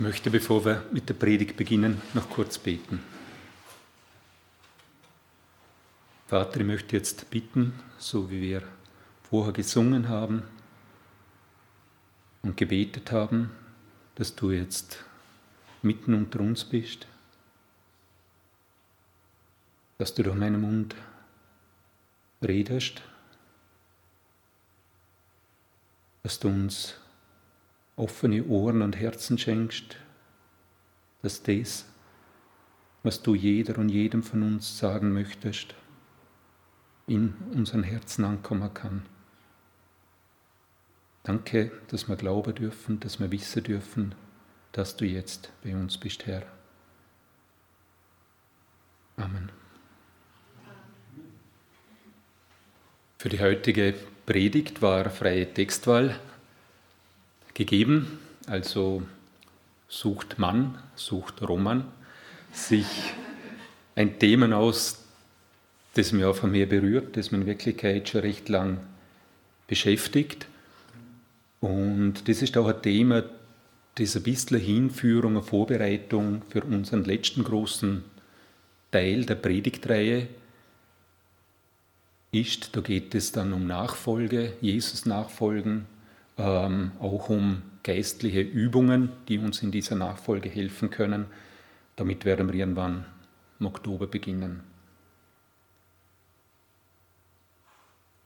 Ich möchte, bevor wir mit der Predigt beginnen, noch kurz beten. Vater, ich möchte jetzt bitten, so wie wir vorher gesungen haben und gebetet haben, dass du jetzt mitten unter uns bist, dass du durch meinen Mund redest, dass du uns offene Ohren und Herzen schenkst, dass das, was du jeder und jedem von uns sagen möchtest, in unseren Herzen ankommen kann. Danke, dass wir glauben dürfen, dass wir wissen dürfen, dass du jetzt bei uns bist, Herr. Amen. Für die heutige Predigt war freie Textwahl gegeben. Also sucht Mann, sucht Roman sich ein Thema aus, das auch von mir berührt, das mich in Wirklichkeit schon recht lang beschäftigt. Und das ist auch ein Thema, das ein bisschen Hinführung, eine Vorbereitung für unseren letzten großen Teil der Predigtreihe ist. Da geht es dann um Nachfolge, Jesus nachfolgen, ähm, auch um geistliche Übungen, die uns in dieser Nachfolge helfen können. Damit werden wir irgendwann im Oktober beginnen.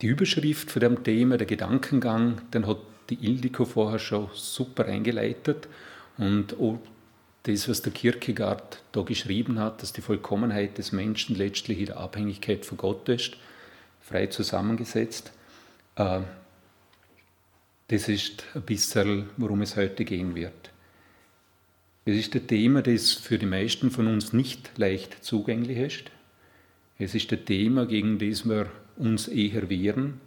Die Überschrift für dem Thema, der Gedankengang, den hat die Ildiko vorher schon super eingeleitet. Und das, was der Kierkegaard da geschrieben hat, dass die Vollkommenheit des Menschen letztlich in der Abhängigkeit von Gott ist, frei zusammengesetzt, äh, das ist ein bisschen, worum es heute gehen wird. Es ist ein Thema, das für die meisten von uns nicht leicht zugänglich ist. Es ist ein Thema, gegen das wir uns eher wehren.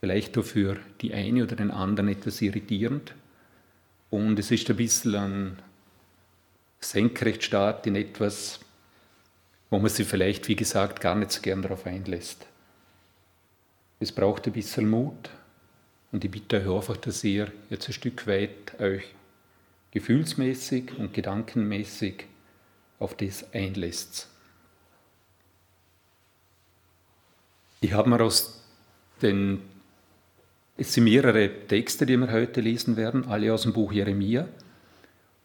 Vielleicht auch für die eine oder den anderen etwas irritierend. Und es ist ein bisschen ein Senkrechtstart in etwas, wo man sich vielleicht, wie gesagt, gar nicht so gern darauf einlässt. Es braucht ein bisschen Mut, und ich bitte euch einfach, dass ihr jetzt ein Stück weit euch gefühlsmäßig und gedankenmäßig auf das einlässt. Ich habe mir aus den, es sind mehrere Texte, die wir heute lesen werden, alle aus dem Buch Jeremia.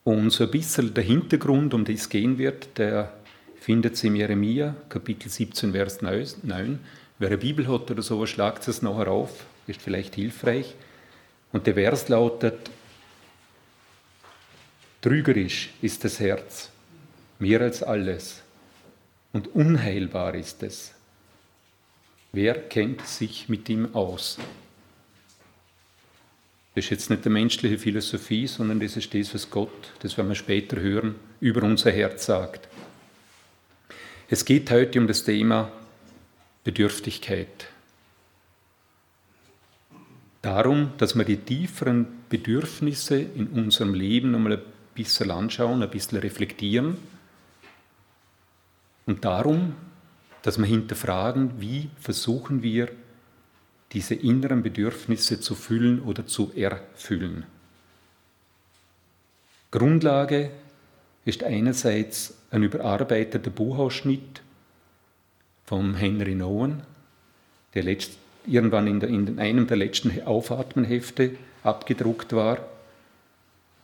Und so ein bisschen der Hintergrund, um das gehen wird, der findet sich in Jeremia, Kapitel 17, Vers 9. Wer eine Bibel hat oder sowas, schlagt es nachher auf ist vielleicht hilfreich. Und der Vers lautet, Trügerisch ist das Herz, mehr als alles, und unheilbar ist es. Wer kennt sich mit ihm aus? Das ist jetzt nicht eine menschliche Philosophie, sondern das ist das, was Gott, das werden wir später hören, über unser Herz sagt. Es geht heute um das Thema Bedürftigkeit. Darum, dass wir die tieferen Bedürfnisse in unserem Leben nochmal ein bisschen anschauen, ein bisschen reflektieren. Und darum, dass wir hinterfragen, wie versuchen wir, diese inneren Bedürfnisse zu füllen oder zu erfüllen. Grundlage ist einerseits ein überarbeiteter Buchausschnitt vom Henry Nowen, der letzt, irgendwann in, der, in einem der letzten Aufatmenhefte abgedruckt war.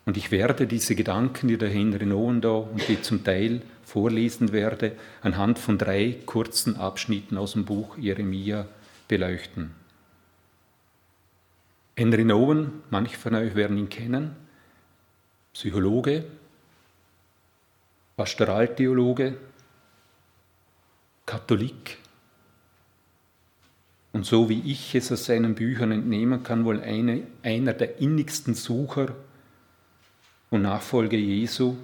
Und ich werde diese Gedanken, die der Henry Nowen da und die zum Teil vorlesen werde, anhand von drei kurzen Abschnitten aus dem Buch Jeremia beleuchten. Henry Nowen, manche von euch werden ihn kennen, Psychologe, Pastoraltheologe, Katholik, und so wie ich es aus seinen Büchern entnehmen kann, wohl eine, einer der innigsten Sucher und Nachfolger Jesu,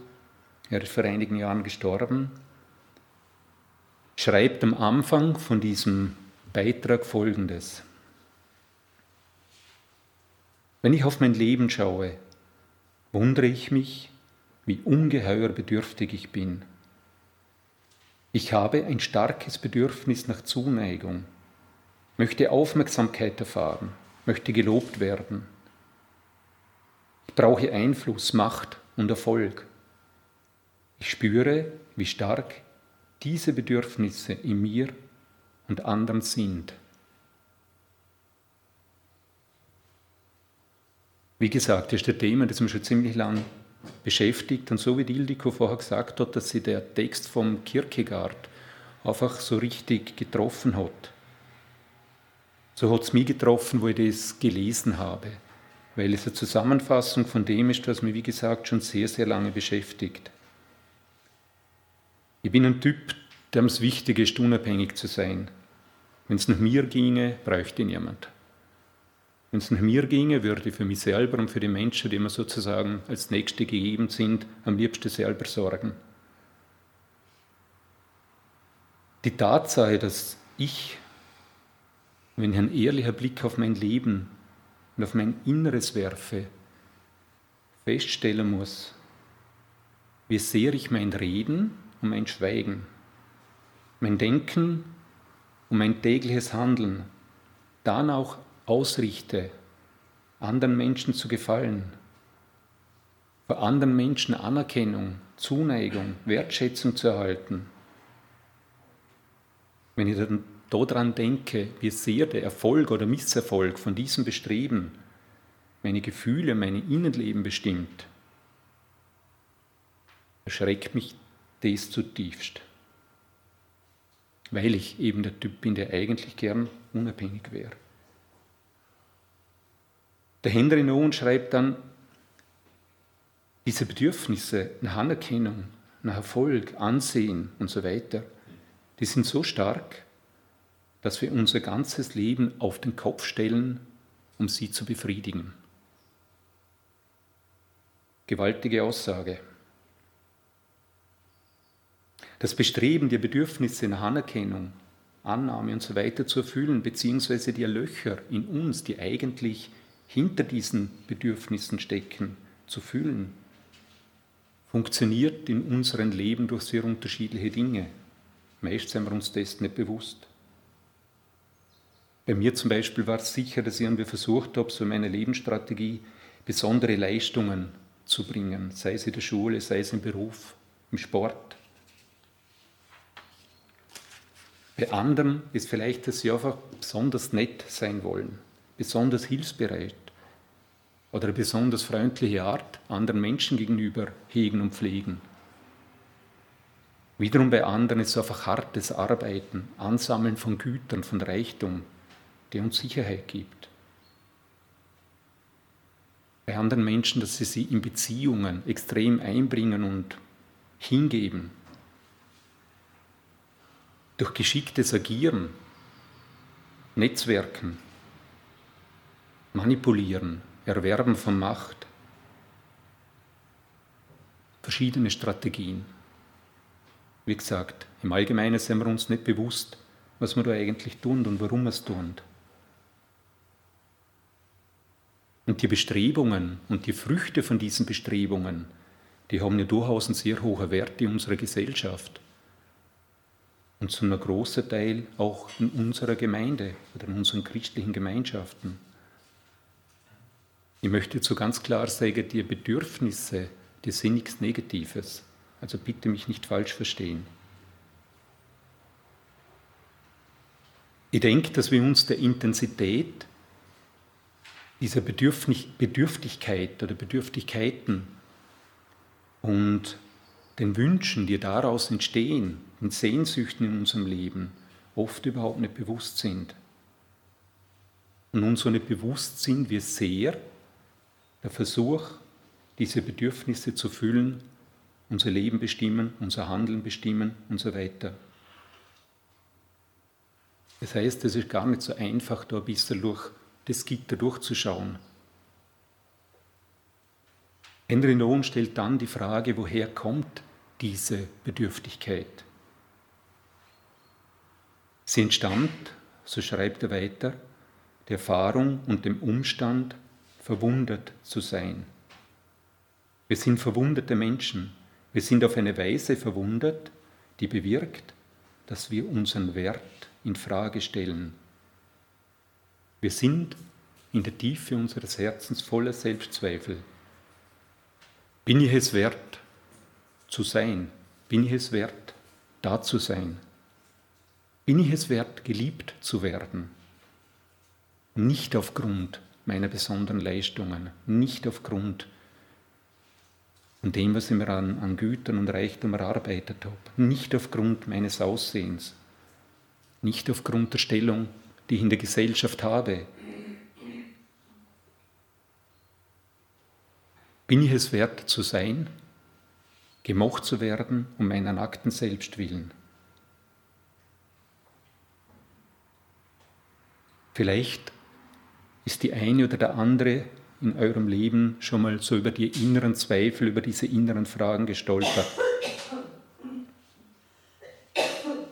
er ist vor einigen Jahren gestorben, schreibt am Anfang von diesem Beitrag Folgendes. Wenn ich auf mein Leben schaue, wundere ich mich, wie ungeheuer bedürftig ich bin. Ich habe ein starkes Bedürfnis nach Zuneigung möchte Aufmerksamkeit erfahren, möchte gelobt werden. Ich brauche Einfluss, Macht und Erfolg. Ich spüre, wie stark diese Bedürfnisse in mir und anderen sind. Wie gesagt, das ist ein Thema, das mich schon ziemlich lang beschäftigt. Und so wie Ildiko vorher gesagt hat, dass sie der Text vom Kierkegaard einfach so richtig getroffen hat. So hat es mich getroffen, wo ich das gelesen habe, weil es eine Zusammenfassung von dem ist, was mich, wie gesagt, schon sehr, sehr lange beschäftigt. Ich bin ein Typ, dem es wichtig ist, unabhängig zu sein. Wenn es nach mir ginge, bräuchte ich niemand. Wenn es nach mir ginge, würde ich für mich selber und für die Menschen, die mir sozusagen als Nächste gegeben sind, am liebsten selber sorgen. Die Tatsache, dass ich, wenn ich einen ehrlichen Blick auf mein Leben und auf mein Inneres werfe, feststellen muss, wie sehr ich mein Reden und mein Schweigen, mein Denken und mein tägliches Handeln dann auch ausrichte, anderen Menschen zu gefallen, für anderen Menschen Anerkennung, Zuneigung, Wertschätzung zu erhalten. Wenn ich dann daran denke, wie sehr der Erfolg oder Misserfolg von diesem Bestreben meine Gefühle, mein Innenleben bestimmt, erschreckt mich das zutiefst. Weil ich eben der Typ bin, der eigentlich gern unabhängig wäre. Der Henry Nowen schreibt dann, diese Bedürfnisse nach Anerkennung, nach Erfolg, Ansehen und so weiter, die sind so stark, dass wir unser ganzes Leben auf den Kopf stellen, um sie zu befriedigen. Gewaltige Aussage. Das Bestreben, die Bedürfnisse nach Anerkennung, Annahme und so weiter zu erfüllen, beziehungsweise die Löcher in uns, die eigentlich hinter diesen Bedürfnissen stecken, zu fühlen, funktioniert in unserem Leben durch sehr unterschiedliche Dinge. Meist sind wir uns das nicht bewusst. Bei mir zum Beispiel war es sicher, dass ich irgendwie versucht habe, so meine Lebensstrategie besondere Leistungen zu bringen, sei es in der Schule, sei es im Beruf, im Sport. Bei anderen ist vielleicht, dass sie einfach besonders nett sein wollen, besonders hilfsbereit, oder eine besonders freundliche Art anderen Menschen gegenüber hegen und pflegen. Wiederum bei anderen ist es einfach hartes Arbeiten, Ansammeln von Gütern, von Reichtum, der uns Sicherheit gibt. Bei anderen Menschen, dass sie sie in Beziehungen extrem einbringen und hingeben. Durch geschicktes Agieren, Netzwerken, Manipulieren, Erwerben von Macht, verschiedene Strategien. Wie gesagt, im Allgemeinen sind wir uns nicht bewusst, was wir da eigentlich tun und warum wir es tun. Und die Bestrebungen und die Früchte von diesen Bestrebungen, die haben ja durchaus einen sehr hohen Wert in unserer Gesellschaft. Und zu einem großen Teil auch in unserer Gemeinde oder in unseren christlichen Gemeinschaften. Ich möchte so ganz klar sagen, die Bedürfnisse, die sind nichts Negatives. Also bitte mich nicht falsch verstehen. Ich denke, dass wir uns der Intensität dieser Bedürftigkeit oder Bedürftigkeiten und den Wünschen, die daraus entstehen, den Sehnsüchten in unserem Leben, oft überhaupt nicht bewusst sind. Und uns so nicht bewusst sind, wie sehr der Versuch, diese Bedürfnisse zu füllen, unser Leben bestimmen, unser Handeln bestimmen und so weiter. Das heißt, es ist gar nicht so einfach, da ein bisschen durch das Gitter durchzuschauen. Henry Nowen stellt dann die Frage, woher kommt diese Bedürftigkeit? Sie entstammt, so schreibt er weiter, der Erfahrung und dem Umstand, verwundert zu sein. Wir sind verwundete Menschen. Wir sind auf eine Weise verwundert, die bewirkt, dass wir unseren Wert in Frage stellen. Wir sind in der Tiefe unseres Herzens voller Selbstzweifel, Bin ich es wert zu sein? Bin ich es wert, da zu sein? Bin ich es wert, geliebt zu werden? Nicht aufgrund meiner besonderen Leistungen, nicht aufgrund von dem, was ich mir an, an Gütern und Reichtum erarbeitet habe, nicht aufgrund meines Aussehens, nicht aufgrund der Stellung, die ich in der Gesellschaft habe. Bin ich es wert zu sein, gemocht zu werden um meiner nackten Selbst willen? Vielleicht ist die eine oder der andere in eurem Leben schon mal so über die inneren Zweifel, über diese inneren Fragen gestolpert.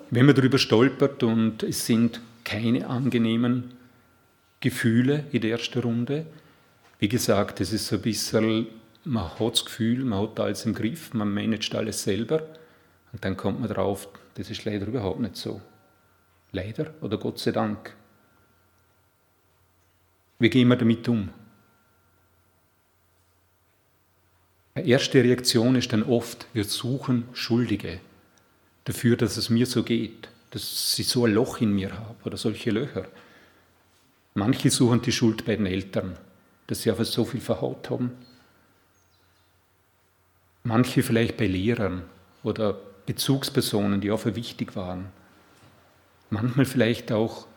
Wenn man darüber stolpert und es sind keine angenehmen Gefühle in der ersten Runde, wie gesagt, es ist so ein bisschen, man hat das Gefühl, man hat alles im Griff, man managt alles selber und dann kommt man drauf, das ist leider überhaupt nicht so. Leider oder Gott sei Dank. Wie gehen wir damit um? Eine erste Reaktion ist dann oft, wir suchen Schuldige dafür, dass es mir so geht, dass ich so ein Loch in mir habe oder solche Löcher. Manche suchen die Schuld bei den Eltern, dass sie einfach so viel verhaut haben. Manche vielleicht bei Lehrern oder Bezugspersonen, die auch wichtig waren. Manchmal vielleicht auch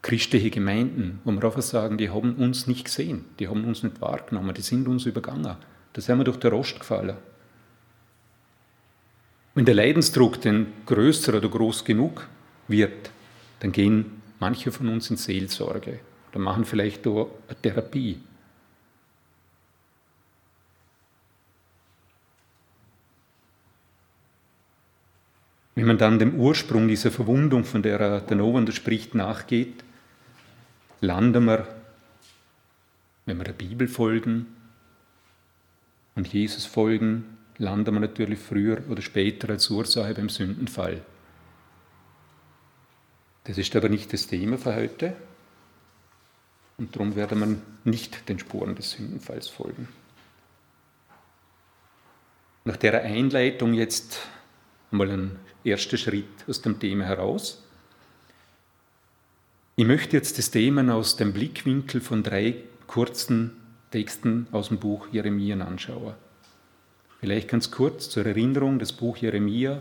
christliche Gemeinden, wo wir einfach sagen, die haben uns nicht gesehen, die haben uns nicht wahrgenommen, die sind uns übergangen. Da sind wir durch den Rost gefallen. Wenn der Leidensdruck denn größer oder groß genug wird, dann gehen manche von uns in Seelsorge oder machen vielleicht eine Therapie. Wenn man dann dem Ursprung dieser Verwundung, von der der Novander spricht, nachgeht, landen wir, wenn wir der Bibel folgen und Jesus folgen, landen wir natürlich früher oder später als Ursache beim Sündenfall. Das ist aber nicht das Thema für heute und darum werden wir nicht den Spuren des Sündenfalls folgen. Nach der Einleitung jetzt mal ein erster Schritt aus dem Thema heraus. Ich möchte jetzt das Thema aus dem Blickwinkel von drei kurzen Texten aus dem Buch Jeremia anschauen. Vielleicht ganz kurz zur Erinnerung, das Buch Jeremia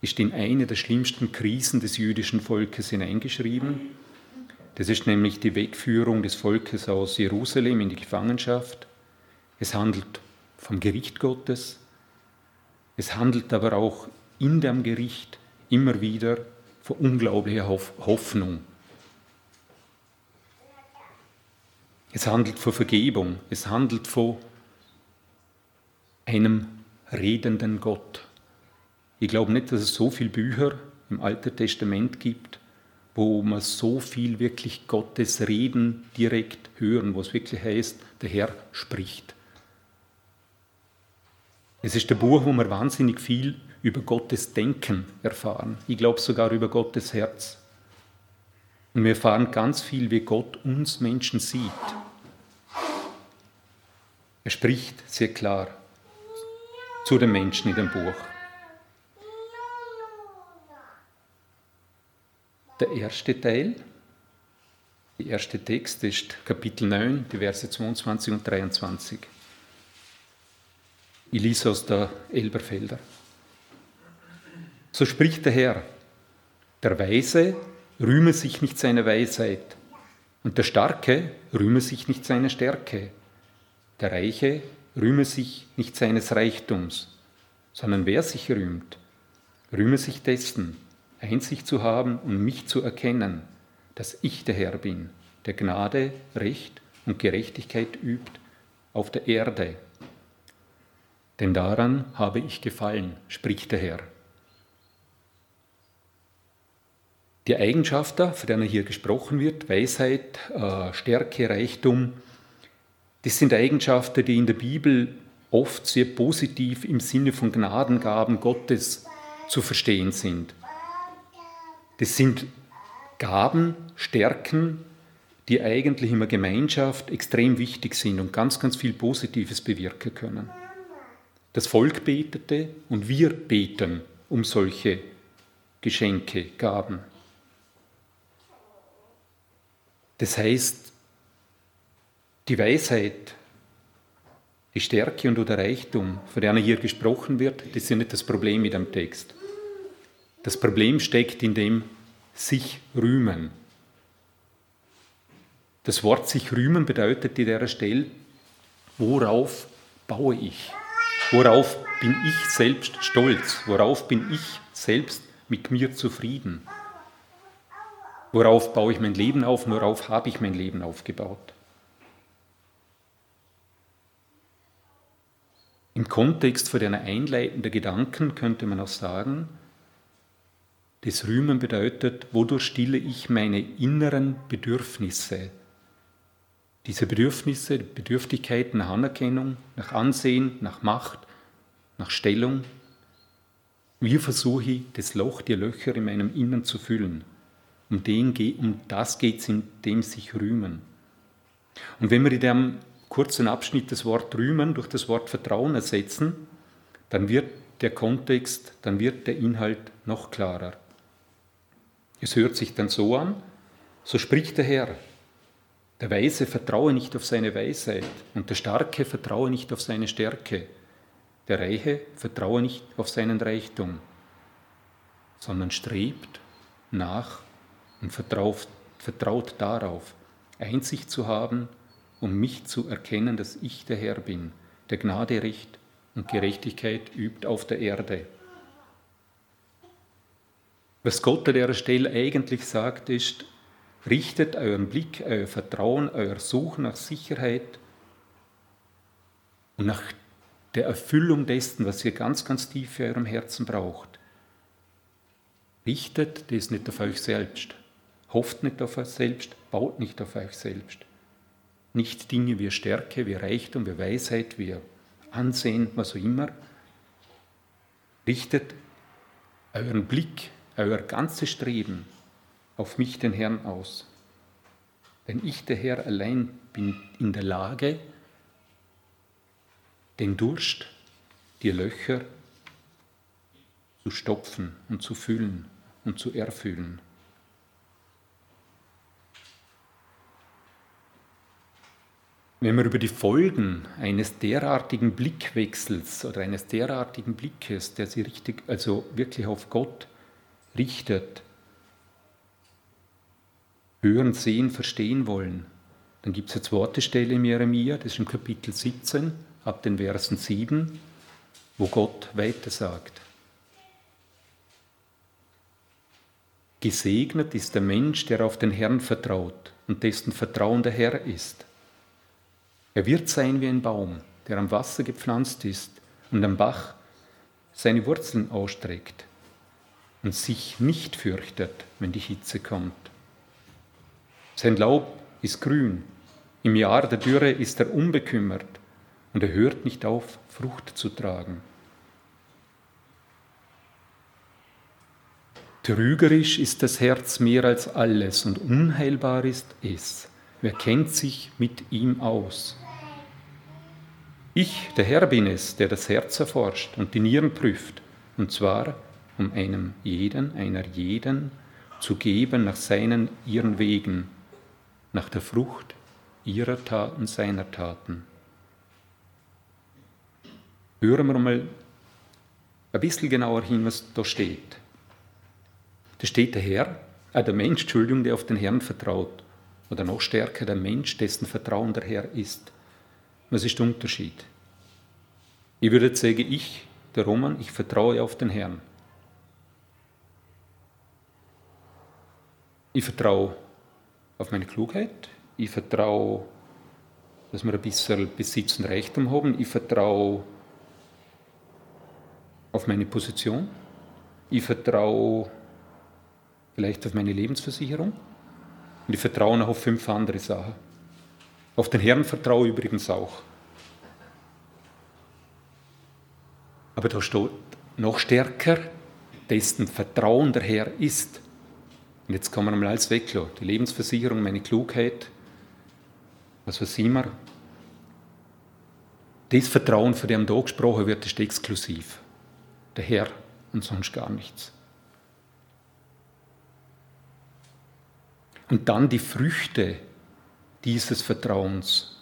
ist in eine der schlimmsten Krisen des jüdischen Volkes hineingeschrieben. Das ist nämlich die Wegführung des Volkes aus Jerusalem in die Gefangenschaft. Es handelt vom Gericht Gottes. Es handelt aber auch in dem Gericht immer wieder von unglaublicher Hoffnung Es handelt von Vergebung, es handelt von einem redenden Gott. Ich glaube nicht, dass es so viele Bücher im Alten Testament gibt, wo man so viel wirklich Gottes Reden direkt hören, was wirklich heißt, der Herr spricht. Es ist ein Buch, wo wir wahnsinnig viel über Gottes Denken erfahren. Ich glaube sogar über Gottes Herz. Und wir erfahren ganz viel, wie Gott uns Menschen sieht. Er spricht sehr klar zu den Menschen in dem Buch. Der erste Teil, der erste Text ist Kapitel 9, die Verse 22 und 23. Ich lese aus der Elberfelder. So spricht der Herr, der Weise rühme sich nicht seiner Weisheit und der Starke rühme sich nicht seiner Stärke der Reiche rühme sich nicht seines Reichtums, sondern wer sich rühmt, rühme sich dessen, Einsicht zu haben und mich zu erkennen, dass ich der Herr bin, der Gnade, Recht und Gerechtigkeit übt auf der Erde. Denn daran habe ich gefallen, spricht der Herr. Die Eigenschaften, von denen hier gesprochen wird, Weisheit, äh, Stärke, Reichtum, das sind Eigenschaften, die in der Bibel oft sehr positiv im Sinne von Gnadengaben Gottes zu verstehen sind. Das sind Gaben, Stärken, die eigentlich in der Gemeinschaft extrem wichtig sind und ganz, ganz viel Positives bewirken können. Das Volk betete und wir beten um solche Geschenke, Gaben. Das heißt, die Weisheit, die Stärke und der Reichtum, von der hier gesprochen wird, das ist nicht das Problem mit dem Text. Das Problem steckt in dem sich rühmen. Das Wort sich rühmen bedeutet in der Stelle, worauf baue ich? Worauf bin ich selbst stolz? Worauf bin ich selbst mit mir zufrieden? Worauf baue ich mein Leben auf? Worauf habe ich mein Leben aufgebaut? Im Kontext von einer einleitenden Gedanken könnte man auch sagen, das Rühmen bedeutet, wodurch stille ich meine inneren Bedürfnisse. Diese Bedürfnisse, Bedürftigkeit nach Anerkennung, nach Ansehen, nach Macht, nach Stellung. Wie versuche ich, das Loch, die Löcher in meinem Innern zu füllen? Um, den, um das geht es in dem sich rühmen. Und wenn wir in dem kurzen Abschnitt das Wort rühmen durch das Wort Vertrauen ersetzen, dann wird der Kontext, dann wird der Inhalt noch klarer. Es hört sich dann so an, so spricht der Herr. Der Weise vertraue nicht auf seine Weisheit und der Starke vertraue nicht auf seine Stärke. Der Reiche vertraue nicht auf seinen Reichtum, sondern strebt nach und vertraut, vertraut darauf, Einsicht zu haben um mich zu erkennen, dass ich der Herr bin, der Gnade, Recht und Gerechtigkeit übt auf der Erde. Was Gott an der Stelle eigentlich sagt, ist, richtet euren Blick, euer Vertrauen, euer Suchen nach Sicherheit und nach der Erfüllung dessen, was ihr ganz, ganz tief für eurem Herzen braucht. Richtet das nicht auf euch selbst. Hofft nicht auf euch selbst, baut nicht auf euch selbst. Nicht Dinge wie Stärke, wie Reichtum, wie Weisheit, wie Ansehen, was auch immer. Richtet euren Blick, euer ganzes Streben auf mich, den Herrn, aus. Denn ich, der Herr, allein bin in der Lage, den Durst, die Löcher zu stopfen und zu füllen und zu erfüllen. Wenn wir über die Folgen eines derartigen Blickwechsels oder eines derartigen Blickes, der sich richtig, also wirklich auf Gott richtet, hören, sehen, verstehen wollen, dann gibt es eine zweite Stelle im Jeremia, das ist im Kapitel 17, ab den Versen 7, wo Gott weiter sagt. Gesegnet ist der Mensch, der auf den Herrn vertraut und dessen Vertrauen der Herr ist. Er wird sein wie ein Baum, der am Wasser gepflanzt ist und am Bach seine Wurzeln ausstreckt und sich nicht fürchtet, wenn die Hitze kommt. Sein Laub ist grün, im Jahr der Dürre ist er unbekümmert und er hört nicht auf, Frucht zu tragen. Trügerisch ist das Herz mehr als alles und unheilbar ist es. Wer kennt sich mit ihm aus? Ich, der Herr, bin es, der das Herz erforscht und die Nieren prüft, und zwar, um einem jeden, einer jeden zu geben nach seinen, ihren Wegen, nach der Frucht ihrer Taten, seiner Taten. Hören wir mal ein bisschen genauer hin, was da steht. Da steht der Herr, äh der Mensch, Entschuldigung, der auf den Herrn vertraut. Oder noch stärker der Mensch, dessen Vertrauen der Herr ist. Was ist der Unterschied? Ich würde sagen, ich, der Roman, ich vertraue auf den Herrn. Ich vertraue auf meine Klugheit. Ich vertraue, dass wir ein bisschen Besitz und Reichtum haben. Ich vertraue auf meine Position. Ich vertraue vielleicht auf meine Lebensversicherung. Und ich vertraue noch auf fünf andere Sachen. Auf den Herrn vertraue ich übrigens auch. Aber da steht noch stärker, dessen Vertrauen der Herr ist. Und jetzt kann man mal alles weglassen. Die Lebensversicherung, meine Klugheit, was weiß ich immer. Das Vertrauen, von dem da gesprochen wird, ist exklusiv. Der Herr und sonst gar nichts. Und dann die Früchte dieses Vertrauens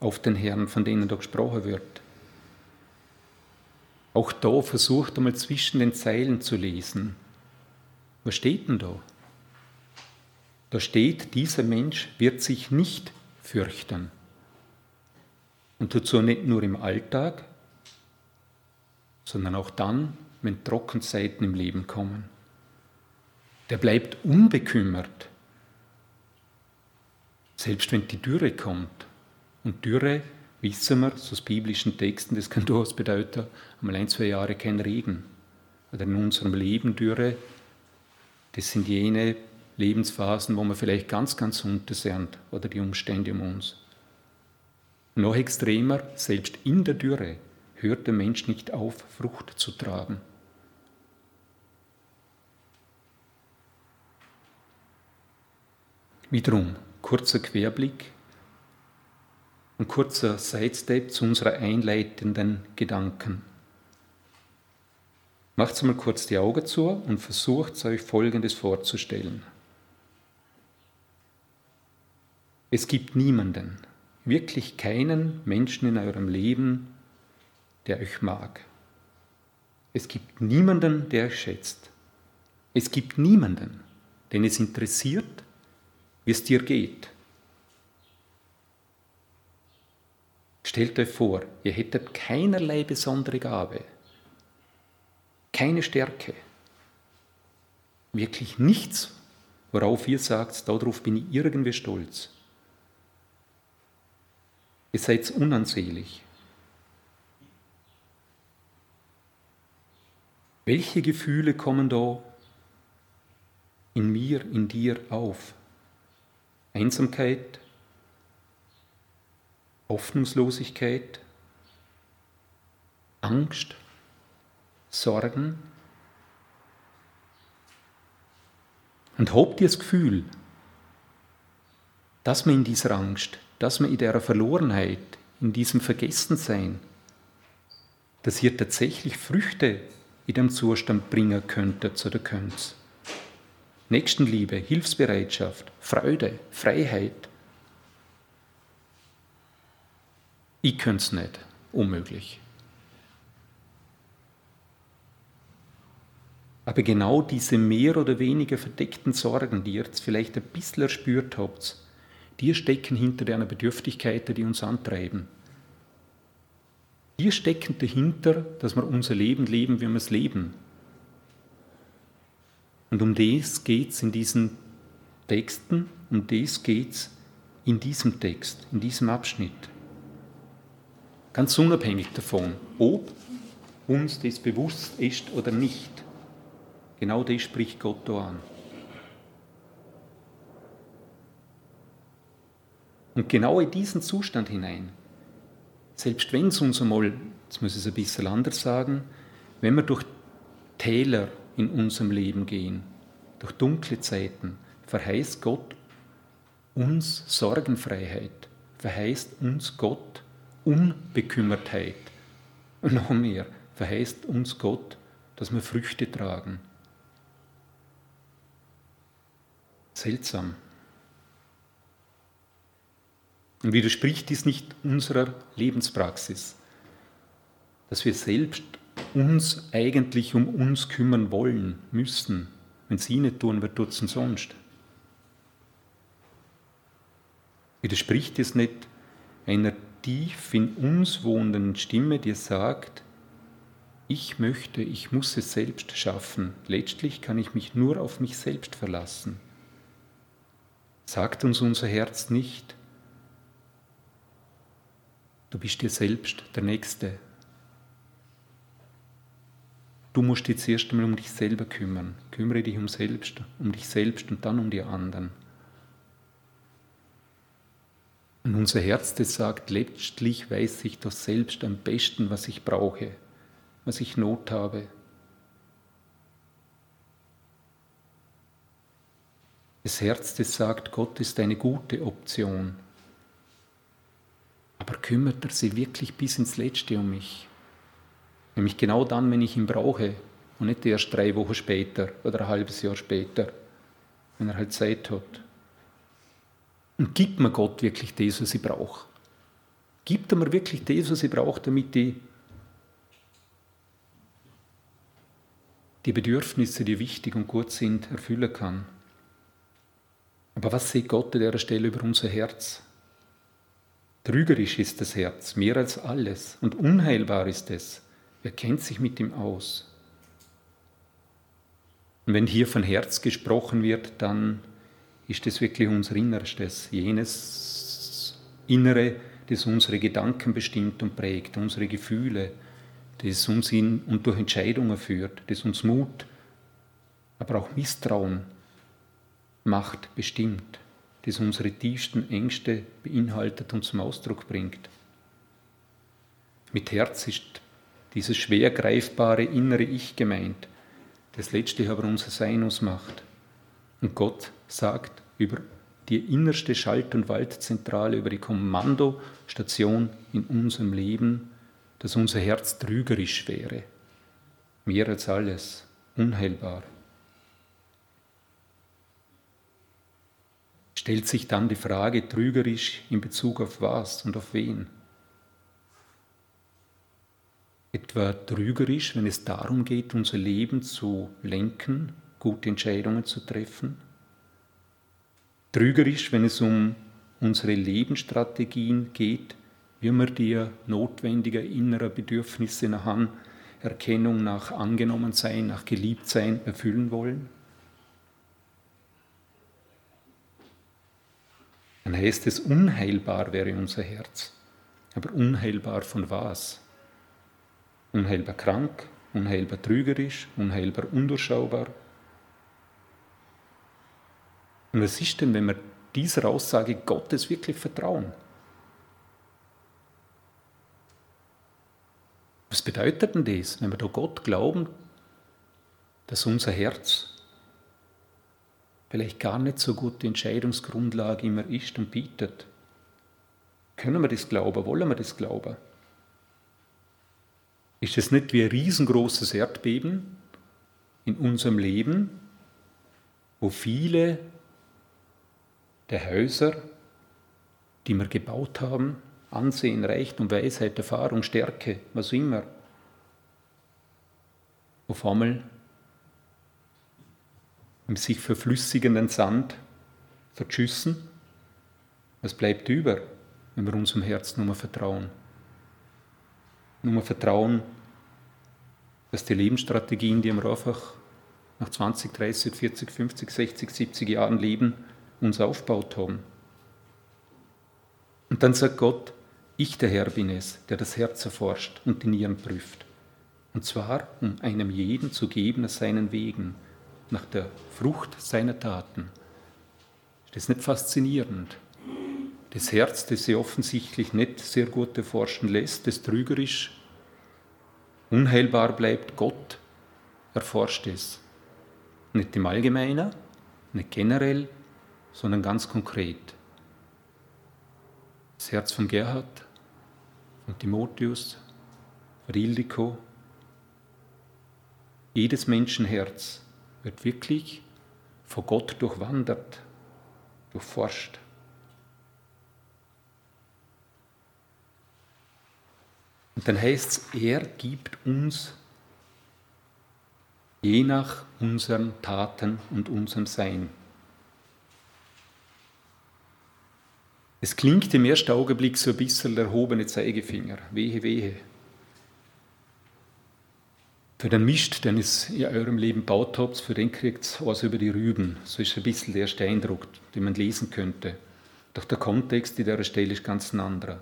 auf den Herrn, von denen da gesprochen wird. Auch da versucht einmal zwischen den Zeilen zu lesen. Was steht denn da? Da steht, dieser Mensch wird sich nicht fürchten. Und dazu nicht nur im Alltag, sondern auch dann, wenn Trockenzeiten im Leben kommen. Der bleibt unbekümmert, selbst wenn die Dürre kommt. Und Dürre, wissen wir, aus biblischen Texten, das kann durchaus bedeuten, einmal ein, zwei Jahre kein Regen. Oder in unserem Leben Dürre, das sind jene Lebensphasen, wo wir vielleicht ganz, ganz unter sind oder die Umstände um uns. Noch extremer, selbst in der Dürre hört der Mensch nicht auf, Frucht zu tragen. Wiederum, kurzer Querblick und kurzer Sidestep zu unserer einleitenden Gedanken. Macht mal kurz die Augen zu und versucht euch Folgendes vorzustellen. Es gibt niemanden, wirklich keinen Menschen in eurem Leben, der euch mag. Es gibt niemanden, der euch schätzt. Es gibt niemanden, den es interessiert, wie es dir geht. Stellt euch vor, ihr hättet keinerlei besondere Gabe, keine Stärke, wirklich nichts, worauf ihr sagt, darauf bin ich irgendwie stolz. Ihr seid unansehlich. Welche Gefühle kommen da in mir, in dir auf? Einsamkeit, Hoffnungslosigkeit, Angst, Sorgen. Und habt ihr das Gefühl, dass man in dieser Angst, dass man in der Verlorenheit, in diesem Vergessensein, dass ihr tatsächlich Früchte in dem Zustand bringen könntet oder könnt. Nächstenliebe, Hilfsbereitschaft, Freude, Freiheit. Ich könnte es nicht, unmöglich. Aber genau diese mehr oder weniger verdeckten Sorgen, die ihr jetzt vielleicht ein bisschen erspürt habt, die stecken hinter der Bedürftigkeiten, die uns antreiben. Die stecken dahinter, dass wir unser Leben leben, wie wir es leben. Und um das geht es in diesen Texten, um das geht es in diesem Text, in diesem Abschnitt. Ganz unabhängig davon, ob uns das bewusst ist oder nicht. Genau das spricht Gott da an. Und genau in diesen Zustand hinein, selbst wenn es uns einmal, jetzt muss ich es ein bisschen anders sagen, wenn wir durch Täler in unserem Leben gehen, durch dunkle Zeiten, verheißt Gott uns Sorgenfreiheit, verheißt uns Gott Unbekümmertheit. Und noch mehr, verheißt uns Gott, dass wir Früchte tragen. Seltsam. Und widerspricht dies nicht unserer Lebenspraxis, dass wir selbst uns eigentlich um uns kümmern wollen, müssen. Wenn sie nicht tun, wer tut es sonst? Widerspricht es nicht einer tief in uns wohnenden Stimme, die sagt, ich möchte, ich muss es selbst schaffen, letztlich kann ich mich nur auf mich selbst verlassen. Sagt uns unser Herz nicht, Du bist dir selbst der Nächste. Du musst dich zuerst einmal um dich selber kümmern. Kümmere dich um, selbst, um dich selbst und dann um die anderen. Und unser Herz, das sagt, letztlich weiß ich doch selbst am besten, was ich brauche, was ich Not habe. Das Herz, das sagt, Gott ist eine gute Option. Aber kümmert er sich wirklich bis ins Letzte um mich? Nämlich genau dann, wenn ich ihn brauche und nicht erst drei Wochen später oder ein halbes Jahr später, wenn er halt Zeit hat. Und gibt mir Gott wirklich das, was ich brauche? Gibt er mir wirklich das, was ich brauche, damit ich die Bedürfnisse, die wichtig und gut sind, erfüllen kann? Aber was sieht Gott an der Stelle über unser Herz? Trügerisch ist das Herz, mehr als alles, und unheilbar ist es. Wer kennt sich mit ihm aus? Und wenn hier von Herz gesprochen wird, dann ist es wirklich unser Innerstes, jenes Innere, das unsere Gedanken bestimmt und prägt, unsere Gefühle, das uns in und durch Entscheidungen führt, das uns Mut, aber auch Misstrauen macht, bestimmt, das unsere tiefsten Ängste beinhaltet und zum Ausdruck bringt. Mit Herz ist dieses schwer greifbare innere Ich gemeint, das letztlich aber unser Sein ausmacht. Und Gott sagt über die innerste Schalt- und Waltzentrale, über die Kommandostation in unserem Leben, dass unser Herz trügerisch wäre. Mehr als alles, unheilbar. Stellt sich dann die Frage trügerisch in Bezug auf was und auf wen? Etwa trügerisch, wenn es darum geht, unser Leben zu lenken, gute Entscheidungen zu treffen? Trügerisch, wenn es um unsere Lebensstrategien geht, wie wir die notwendige innere Bedürfnisse nach Anerkennung, nach Angenommensein, nach Geliebtsein erfüllen wollen? Dann heißt es, unheilbar wäre unser Herz. Aber unheilbar von was? Unheilbar krank, unheilbar trügerisch, unheilbar undurchschaubar. Und was ist denn, wenn wir dieser Aussage Gottes wirklich vertrauen? Was bedeutet denn das, wenn wir da Gott glauben, dass unser Herz vielleicht gar nicht so gute Entscheidungsgrundlage immer ist und bietet? Können wir das glauben? Wollen wir das glauben? Ist es nicht wie ein riesengroßes Erdbeben in unserem Leben, wo viele der Häuser, die wir gebaut haben, Ansehen, Reichtum, Weisheit, Erfahrung, Stärke, was immer, auf einmal im sich verflüssigenden Sand verschüssen? Was bleibt über, wenn wir unserem Herzen nur vertrauen? Nur vertrauen, dass die Lebensstrategien, die wir einfach nach 20, 30, 40, 50, 60, 70 Jahren leben, uns aufgebaut haben. Und dann sagt Gott, ich der Herr bin es, der das Herz erforscht und die Nieren prüft. Und zwar, um einem jeden zu geben nach seinen Wegen, nach der Frucht seiner Taten. Ist das nicht faszinierend? Das Herz, das sie offensichtlich nicht sehr gut erforschen lässt, das trügerisch, unheilbar bleibt, Gott erforscht es. Nicht im Allgemeinen, nicht generell, sondern ganz konkret. Das Herz von Gerhard, von Timotheus, von Ildiko, jedes Menschenherz wird wirklich vor Gott durchwandert, durchforscht. Und dann heißt es, er gibt uns je nach unseren Taten und unserem Sein. Es klingt im ersten Augenblick so ein bisschen der erhobene Zeigefinger. Wehe, wehe. Für den Mist, den ihr in eurem Leben baut habt, für den kriegt es was über die Rüben. So ist ein bisschen der erste Eindruck, den man lesen könnte. Doch der Kontext in der Stelle ist ganz ein anderer.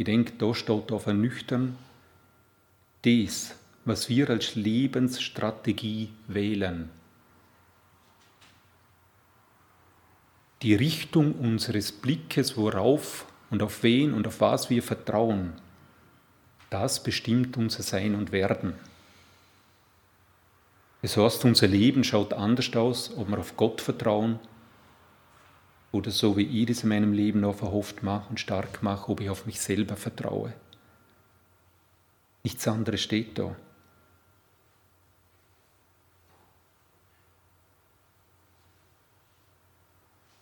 Ich denke, da steht auf ernüchtern, das, was wir als Lebensstrategie wählen. Die Richtung unseres Blickes, worauf und auf wen und auf was wir vertrauen, das bestimmt unser Sein und Werden. Das heißt, unser Leben schaut anders aus, ob wir auf Gott vertrauen oder so wie ich das in meinem Leben noch verhofft mache und stark mache, ob ich auf mich selber vertraue. Nichts anderes steht da.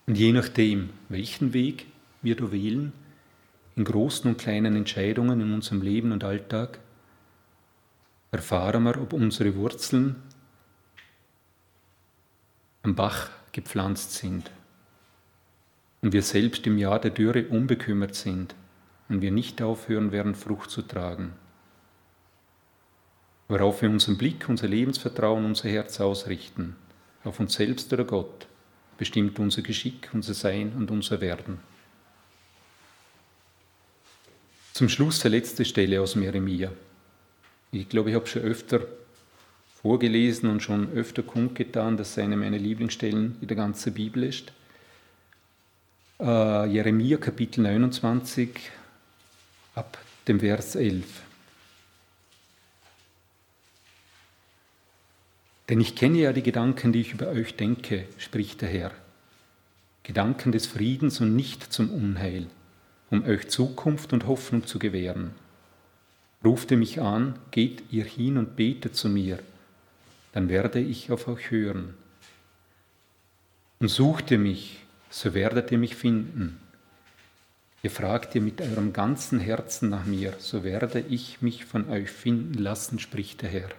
Und je nachdem, welchen Weg wir da wählen, in großen und kleinen Entscheidungen in unserem Leben und Alltag, erfahren wir, ob unsere Wurzeln am Bach gepflanzt sind und wir selbst im Jahr der Dürre unbekümmert sind und wir nicht aufhören werden, Frucht zu tragen. Worauf wir unseren Blick, unser Lebensvertrauen, unser Herz ausrichten, auf uns selbst oder Gott, bestimmt unser Geschick, unser Sein und unser Werden. Zum Schluss der letzte Stelle aus Jeremia. Ich glaube, ich habe schon öfter vorgelesen und schon öfter kundgetan, dass eine meiner Lieblingsstellen in der ganzen Bibel ist. Äh, Jeremia Kapitel 29 ab dem Vers 11. Denn ich kenne ja die Gedanken, die ich über euch denke, spricht der Herr. Gedanken des Friedens und nicht zum Unheil, um euch Zukunft und Hoffnung zu gewähren. Rufte mich an, geht ihr hin und betet zu mir, dann werde ich auf euch hören. Und sucht ihr mich, so werdet ihr mich finden. Ihr fragt ihr mit eurem ganzen Herzen nach mir, so werde ich mich von euch finden lassen, spricht der Herr.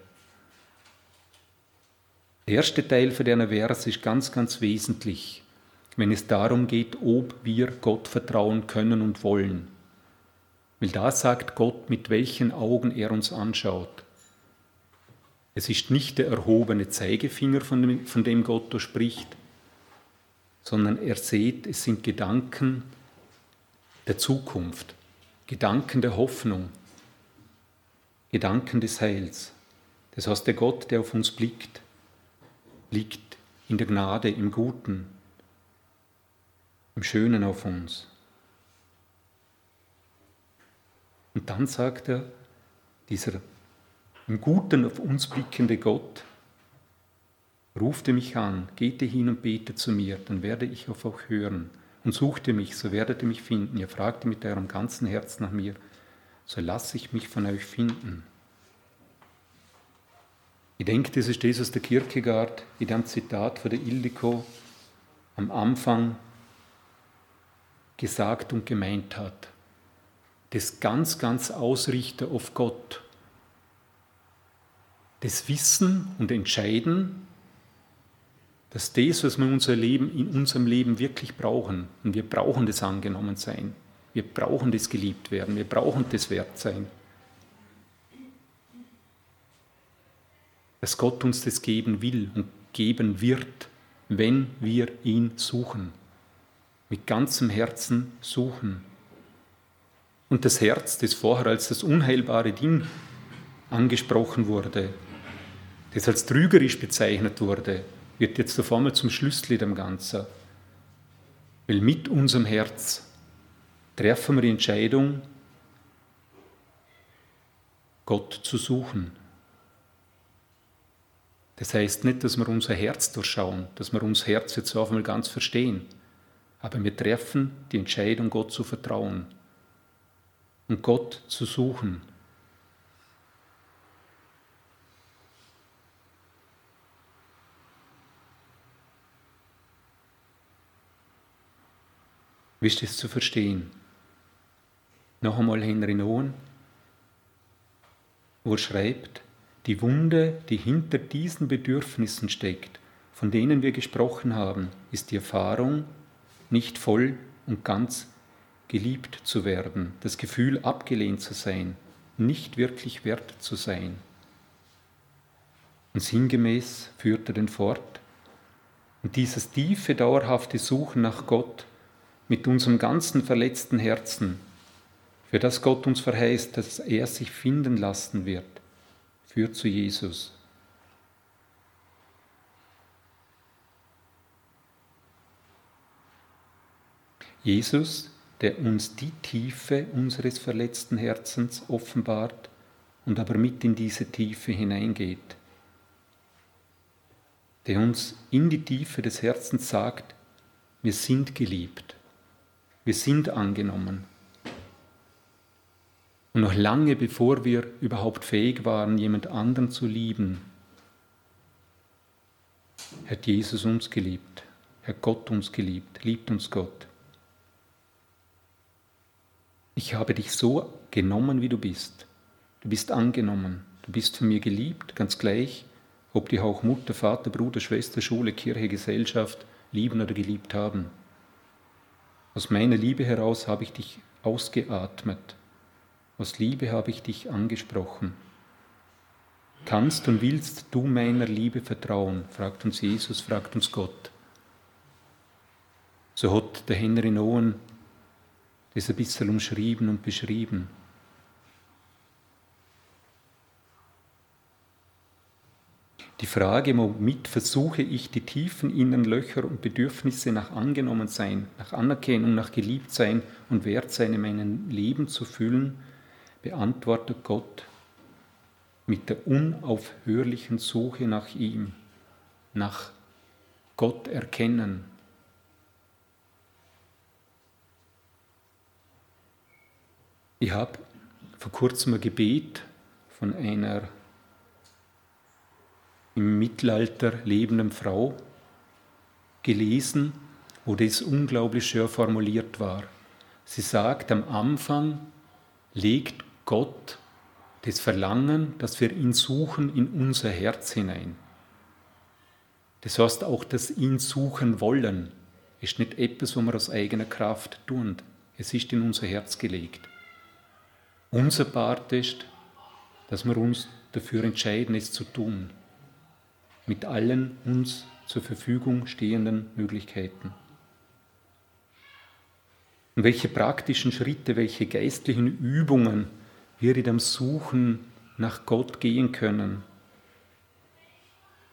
Der erste Teil für den Vers ist ganz, ganz wesentlich, wenn es darum geht, ob wir Gott vertrauen können und wollen. Weil da sagt Gott, mit welchen Augen er uns anschaut. Es ist nicht der erhobene Zeigefinger, von dem, von dem Gott da spricht, sondern er sieht, es sind Gedanken der Zukunft, Gedanken der Hoffnung, Gedanken des Heils. Das heißt, der Gott, der auf uns blickt, blickt in der Gnade, im Guten, im Schönen auf uns. Und dann sagt er, dieser im Guten auf uns blickende Gott, Rufte mich an, geht hin und bete zu mir, dann werde ich auf euch hören. Und suchte mich, so werdet ihr mich finden. Ihr fragt mit eurem ganzen Herz nach mir, so lasse ich mich von euch finden. Ich denke, das ist was der Kierkegaard in dem Zitat von der Ildiko am Anfang gesagt und gemeint hat. Das ganz, ganz Ausrichter auf Gott. Das Wissen und Entscheiden, dass das, was wir in, unser Leben, in unserem Leben wirklich brauchen, und wir brauchen das Angenommensein, wir brauchen das geliebt werden, wir brauchen das Wertsein, dass Gott uns das geben will und geben wird, wenn wir ihn suchen, mit ganzem Herzen suchen. Und das Herz, das vorher als das unheilbare Ding angesprochen wurde, das als trügerisch bezeichnet wurde, wird jetzt auf einmal zum Schlüssel dem Ganzen. Weil mit unserem Herz treffen wir die Entscheidung, Gott zu suchen. Das heißt nicht, dass wir unser Herz durchschauen, dass wir unser Herz jetzt auf einmal ganz verstehen. Aber wir treffen die Entscheidung, Gott zu vertrauen und Gott zu suchen Wie ist das zu verstehen? Noch einmal Henry Nowen, wo er schreibt, die Wunde, die hinter diesen Bedürfnissen steckt, von denen wir gesprochen haben, ist die Erfahrung, nicht voll und ganz geliebt zu werden, das Gefühl, abgelehnt zu sein, nicht wirklich wert zu sein. Und sinngemäß führt er den fort. Und dieses tiefe, dauerhafte Suchen nach Gott mit unserem ganzen verletzten Herzen, für das Gott uns verheißt, dass er sich finden lassen wird, führt zu Jesus. Jesus, der uns die Tiefe unseres verletzten Herzens offenbart und aber mit in diese Tiefe hineingeht, der uns in die Tiefe des Herzens sagt, Wir sind geliebt. Wir sind angenommen. Und noch lange bevor wir überhaupt fähig waren, jemand anderen zu lieben, hat Jesus uns geliebt, hat Gott uns geliebt, liebt uns Gott. Ich habe dich so genommen, wie du bist. Du bist angenommen. Du bist von mir geliebt, ganz gleich, ob dich auch Mutter, Vater, Bruder, Schwester, Schule, Kirche, Gesellschaft lieben oder geliebt haben. Aus meiner Liebe heraus habe ich dich ausgeatmet. Aus Liebe habe ich dich angesprochen. Kannst und willst du meiner Liebe vertrauen? fragt uns Jesus, fragt uns Gott. So hat der Henry Owen das ein bisschen umschrieben und beschrieben. Die Frage, womit versuche ich die tiefen inneren Löcher und Bedürfnisse nach Angenommensein, nach Anerkennung, nach Geliebtsein und Wertsein in meinem Leben zu füllen, beantwortet Gott mit der unaufhörlichen Suche nach ihm, nach Gott erkennen. Ich habe vor kurzem ein Gebet von einer im Mittelalter lebenden Frau gelesen, wo das unglaublich schön formuliert war. Sie sagt, am Anfang legt Gott das Verlangen, dass wir ihn suchen, in unser Herz hinein. Das heißt auch, dass ihn suchen wollen, ist nicht etwas, was wir aus eigener Kraft tun. Es ist in unser Herz gelegt. Unser Part ist, dass wir uns dafür entscheiden, es zu tun mit allen uns zur Verfügung stehenden Möglichkeiten. Und welche praktischen Schritte, welche geistlichen Übungen wir in dem Suchen nach Gott gehen können.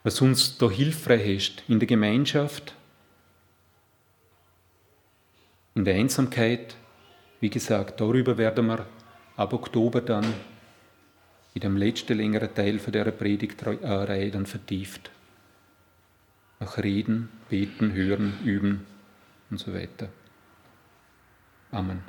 Was uns da hilfreich ist in der Gemeinschaft, in der Einsamkeit, wie gesagt, darüber werden wir ab Oktober dann in dem letzten längeren Teil von dieser Predigtreihe dann vertieft. Nach Reden, Beten, Hören, Üben und so weiter. Amen.